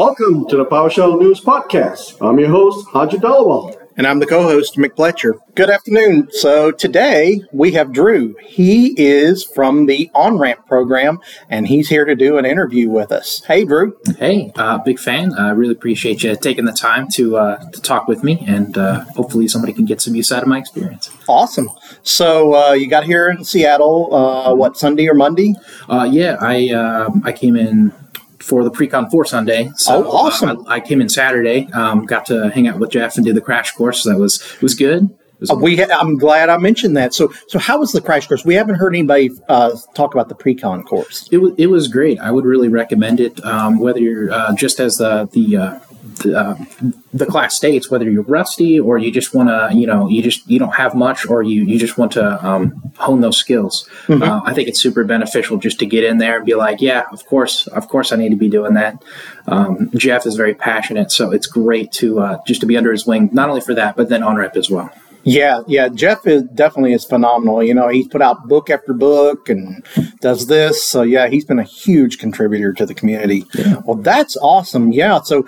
Welcome to the PowerShell News Podcast. I'm your host, Haji Dalawal. And I'm the co host, Mick Pletcher. Good afternoon. So today we have Drew. He is from the On Ramp program and he's here to do an interview with us. Hey, Drew. Hey, uh, big fan. I really appreciate you taking the time to, uh, to talk with me and uh, hopefully somebody can get some use out of my experience. Awesome. So uh, you got here in Seattle, uh, what, Sunday or Monday? Uh, yeah, I, um, I came in for the Precon 4 Sunday. So, oh, awesome! I, I, came in Saturday, um, got to hang out with Jeff and do the crash course. So that was was good. Was uh, we ha- I'm glad I mentioned that. So so how was the crash course? We haven't heard anybody uh, talk about the Precon course. It was it was great. I would really recommend it. Um, whether you're uh, just as the the uh, the, uh, the, class states whether you're rusty or you just want to you know you just you don't have much or you you just want to um, hone those skills mm-hmm. uh, i think it's super beneficial just to get in there and be like yeah of course of course i need to be doing that um, jeff is very passionate so it's great to uh, just to be under his wing not only for that but then OnRamp as well yeah, yeah. Jeff is definitely is phenomenal. You know, he's put out book after book and does this. So yeah, he's been a huge contributor to the community. Yeah. Well, that's awesome. Yeah. So,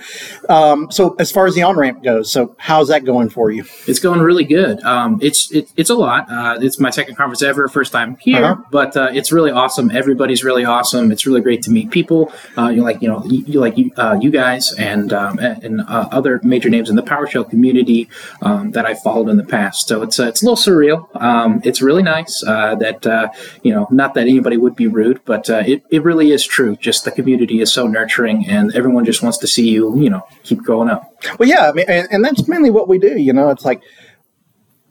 um, so as far as the on ramp goes, so how's that going for you? It's going really good. Um, it's it, it's a lot. Uh, it's my second conference ever, first time here, uh-huh. but uh, it's really awesome. Everybody's really awesome. It's really great to meet people. Uh, you like you know you, you like you, uh, you guys and um, and uh, other major names in the PowerShell community um, that I followed in the past past. So it's uh, it's a little surreal. Um, it's really nice uh, that uh, you know, not that anybody would be rude, but uh, it it really is true. Just the community is so nurturing, and everyone just wants to see you, you know, keep growing up. Well, yeah, I mean, and, and that's mainly what we do. You know, it's like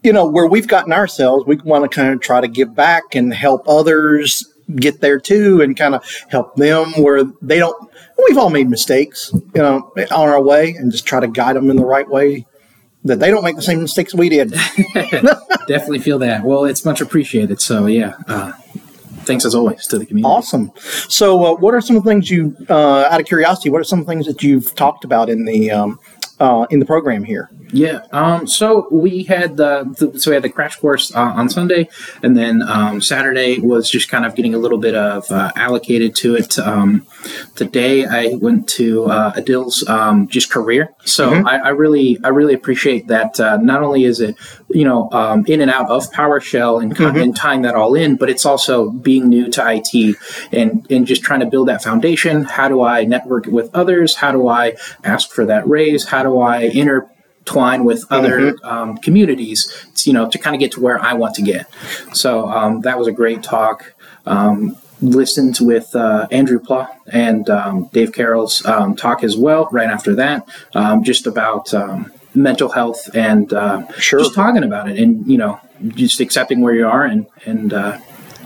you know where we've gotten ourselves we want to kind of try to give back and help others get there too and kind of help them where they don't we've all made mistakes you know on our way and just try to guide them in the right way that they don't make the same mistakes we did. Definitely feel that. Well, it's much appreciated. So yeah, uh, thanks as always to the community. Awesome. So, uh, what are some of the things you, uh, out of curiosity, what are some things that you've talked about in the um, uh, in the program here? Yeah. Um, so we had the, the, so we had the crash course uh, on Sunday, and then um, Saturday was just kind of getting a little bit of uh, allocated to it. Um, today I went to uh, Adil's um, just career. So mm-hmm. I, I, really I really appreciate that. Uh, not only is it you know um, in and out of PowerShell and, mm-hmm. and tying that all in, but it's also being new to IT and and just trying to build that foundation. How do I network with others? How do I ask for that raise? How do I intertwine with other mm-hmm. um, communities, you know, to kind of get to where I want to get. So um, that was a great talk. Um, listened with uh, Andrew Pla and um, Dave Carroll's um, talk as well. Right after that, um, just about mental health and uh, sure. just talking about it, and you know, just accepting where you are and and. Uh,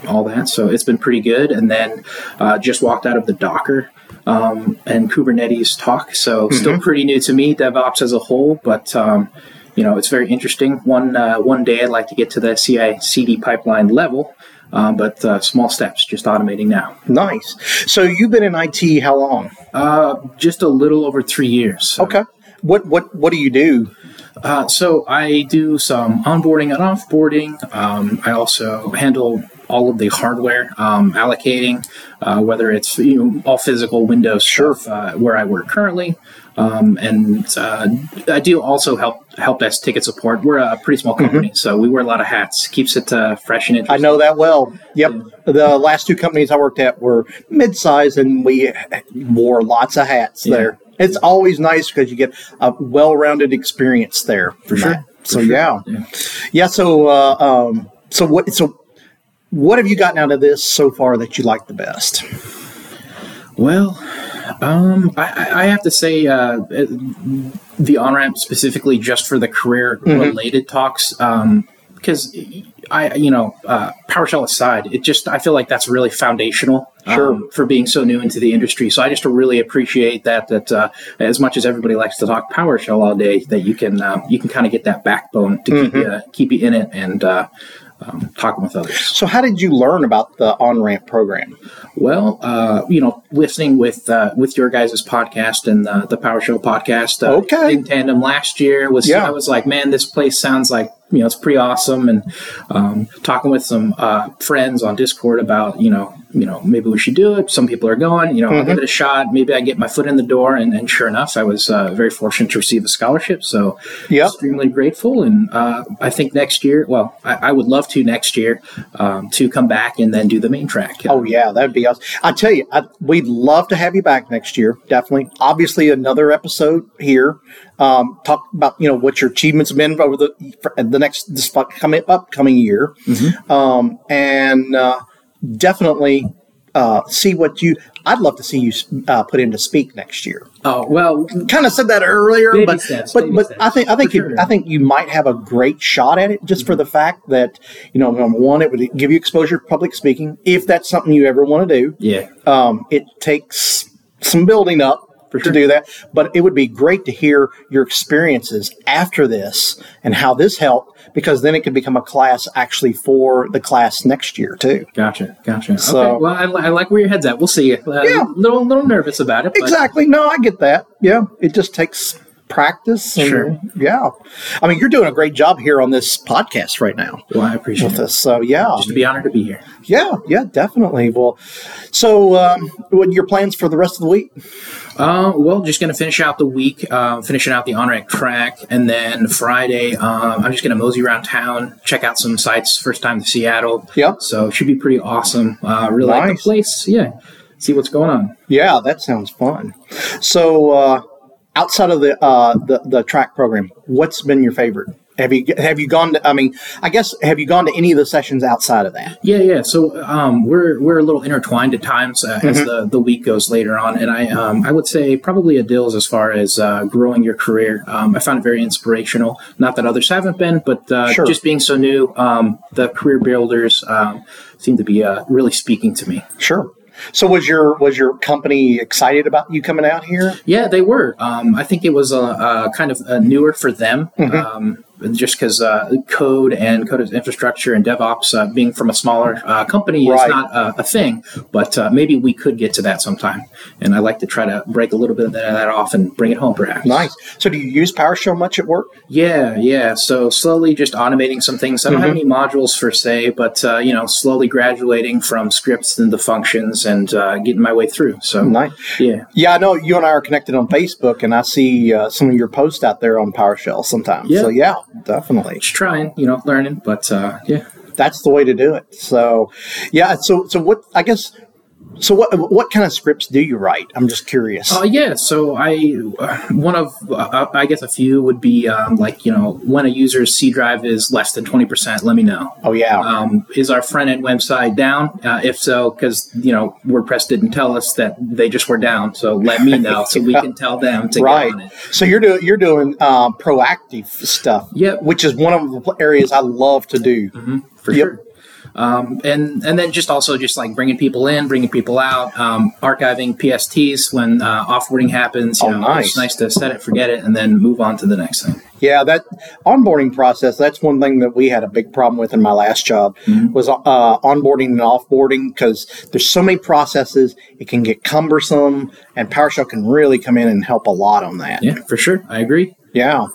all that. So it's been pretty good. And then uh, just walked out of the Docker um, and Kubernetes talk. So mm-hmm. still pretty new to me, DevOps as a whole, but um, you know it's very interesting. One uh, one day I'd like to get to the CI/CD pipeline level. Um, but uh, small steps, just automating now. Nice. So you've been in IT how long? Uh, just a little over three years. So. Okay. What what what do you do? Uh, so I do some onboarding and offboarding. Um, I also handle all of the hardware um, allocating, uh, whether it's you know, all physical Windows sure. stuff uh, where I work currently. Um, and uh, I do also help help desk ticket support. We're a pretty small mm-hmm. company, mm-hmm. so we wear a lot of hats. Keeps it uh, fresh and interesting. I know that well. Yep. Yeah. The last two companies I worked at were mid-sized, and we wore lots of hats yeah. there. It's always nice because you get a well-rounded experience there. For sure. So sure. Yeah. yeah. yeah, So uh, um, so what? So what have you gotten out of this so far that you like the best? Well, um, I, I, have to say, uh, the on ramp specifically just for the career related mm-hmm. talks, um, because I, you know, uh, PowerShell aside, it just I feel like that's really foundational sure. um, for being so new into the industry. So I just really appreciate that. That uh, as much as everybody likes to talk PowerShell all day, that you can uh, you can kind of get that backbone to mm-hmm. keep you keep you in it and uh, um, talking with others. So, how did you learn about the on ramp program? Well, uh, you know, listening with uh, with your guys' podcast and the, the PowerShell podcast. Uh, okay. In tandem last year was yeah. I was like, man, this place sounds like you know it's pretty awesome, and um, talking with some uh, friends on Discord about you know you know, maybe we should do it. Some people are going, you know, I'll give it a shot. Maybe I get my foot in the door. And, and sure enough, I was uh, very fortunate to receive a scholarship. So Yep. extremely grateful. And uh, I think next year, well, I, I would love to next year um, to come back and then do the main track. Oh yeah, that'd be awesome. I tell you, I, we'd love to have you back next year. Definitely. Obviously, another episode here. Um, talk about you know what your achievements have been over the the next this coming upcoming year, um, and uh, definitely uh, see what you. I'd love to see you uh, put in to speak next year. Oh, well, Kind of said that earlier, but steps, but but steps. I think I think you, sure. Mm-hmm. I think you might have a great shot at it just for the fact that you know number one it would give you exposure to public speaking if that's something you ever want to do. yeah. Um, it takes some building up For to do that, but it would be great to hear your experiences after this and how this helped because then it could become a class actually for the class next year too. Gotcha, gotcha. So- okay, well, I, I like where your head's at. We'll see. Uh, Yeah. little little nervous about it. But Exactly. No, I get that. Yeah, it just takes practice. And, Sure. Yeah. I mean, you're doing a great job here on this podcast right now Well, I appreciate with it. us. So yeah, Just to be honored to be here. yeah, yeah, definitely. Well, so um, what are your plans for the rest of the week? Uh, well, just going to finish out the week, uh, finishing out the OnRamp track, and then Friday, um, I'm just going to mosey around town, check out some sites. First time to Seattle. Yep. So it should be pretty awesome. Uh, really like the place. Yeah. See what's going on. Yeah, that sounds fun. So, uh, outside of the, uh, the the track program, what's been your favorite? Have you have you gone to? I mean, I guess have you gone to any of the sessions outside of that? Yeah, yeah. So um, we're we're a little intertwined at times uh, as the, the week goes later on, and I um, I would say probably Adil's as far as uh, growing your career. Um, I found it very inspirational. Not that others haven't been, but uh, Sure. just being so new, um, the career builders um, seem to be uh, really speaking to me. Sure. So was your was your company excited about you coming out here? Yeah, they were. Um, I think it was a, a kind of uh newer for them, um, just because uh, code and code infrastructure and DevOps, uh, being from a smaller uh, company, Right. is not a, a thing. But uh, maybe we could get to that sometime. And I like to try to break a little bit of that, off and bring it home, perhaps. Nice. So do you use PowerShell much at work? Yeah, yeah. So slowly, just automating some things. I don't have any modules per se, but uh, you know, slowly graduating from scripts into functions and uh, getting my way through. So Nice. yeah. Yeah, I know you and I are connected on Facebook, and I see uh, some of your posts out there on PowerShell sometimes. Yeah. So yeah, definitely. Just trying, you know, learning, but uh, yeah. that's the way to do it. So, yeah. So, so what? I guess. So, what what kind of scripts do you write? I'm just curious. Uh, yeah, so I uh, one of uh, I guess a few would be um, like you know when a user's C drive is less than twenty percent, let me know. oh yeah, Um, is our front end website down? Uh, if so, because you know WordPress didn't tell us that they just were down, so let me know so we can tell them to right. get on it. So you're doing you're doing um, proactive stuff. Yep. Which is one of the areas I love to do. for Yep. sure. Um, and and then just also just like bringing people in, bringing people out, um, archiving PSTs when uh, offboarding happens. You Oh, know, nice. It's nice to set it, forget it, and then move on to the next thing. Yeah, that onboarding process. That's one thing that we had a big problem with in my last job Mm-hmm. was uh, onboarding and offboarding because there's so many processes. It can get cumbersome, and PowerShell can really come in and help a lot on that. Yeah, for sure. I agree. Yeah.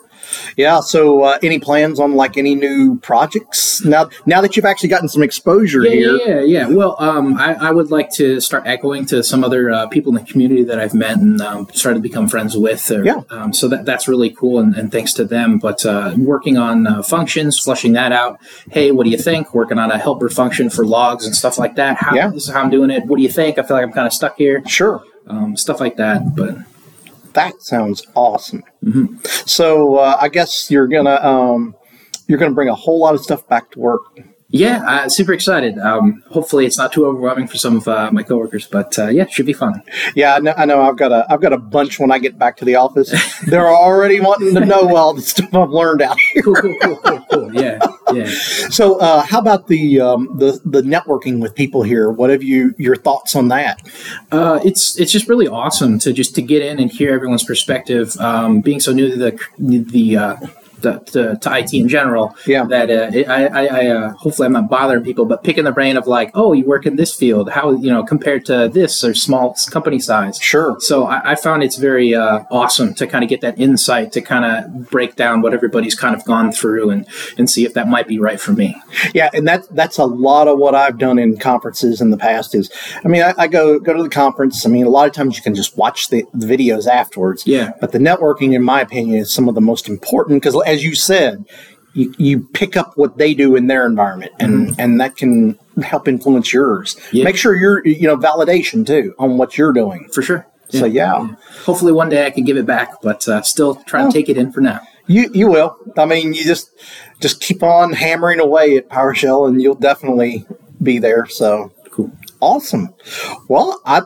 Yeah. So, uh, any plans on like any new projects now? Now that you've actually gotten some exposure Yeah, here, yeah, yeah, yeah. Well, um, I, I would like to start echoing to some other uh, people in the community that I've met and um, started to become friends with. Or, Yeah. Um, so that that's really cool, and, and thanks to them. But uh, working on uh, functions, flushing that out. Hey, what do you think? Working on a helper function for logs and stuff like that. How, Yeah. This is how I'm doing it. What do you think? I feel like I'm kind of stuck here. sure. Um, stuff like that. But That sounds awesome. Mm-hmm. So, uh, I guess you're gonna um, you're gonna bring a whole lot of stuff back to work. yeah, uh, super excited. Um, hopefully, it's not too overwhelming for some of uh, my coworkers. But uh, yeah, should be fun. Yeah, I know, I know. I've got a I've got a bunch when I get back to the office. They're already wanting to know all the stuff I've learned out here. Cool, cool, cool, cool, cool. So, uh, how about the um, the the networking with people here? What have you your thoughts on that? Uh, it's it's just really awesome to just to get in and hear everyone's perspective. Um, being so new to the the uh, to, to, to IT in general. Yeah. That uh, I, I, I uh, hopefully I'm not bothering people, but picking the brain of like, oh, you work in this field, how you know compared to this or small company size. Sure. So I, I found it's very uh, awesome to kind of get that insight to kind of break down what everybody's kind of gone through and and see if that might be right for me. Yeah, and that that's a lot of what I've done in conferences in the past. Is I mean, I, I go go to the conference. I mean, a lot of times you can just watch the, the videos afterwards. Yeah. But the networking, in my opinion, is some of the most important because, as you said, you, you pick up what they do in their environment, and and that can help influence yours. Yeah. Make sure you're you know validation too on what you're doing. For sure. So yeah. Hopefully one day I can give it back, but uh, still try to take it in for now. You you will. I mean, you just just keep on hammering away at PowerShell, and you'll definitely be there. So Cool. awesome. Well, I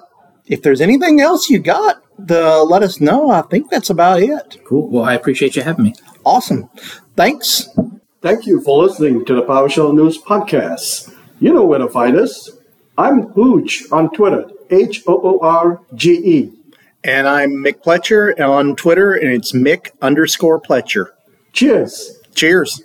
if there's anything else you got, to let us know. I think that's about it. Cool. Well, I appreciate you having me. Awesome. Thanks. Thank you for listening to the PowerShell News Podcast. You know where to find us. I'm Hooch on Twitter, H O O R G E. And I'm Mick Pletcher on Twitter, and it's Mick underscore Pletcher. Cheers. Cheers.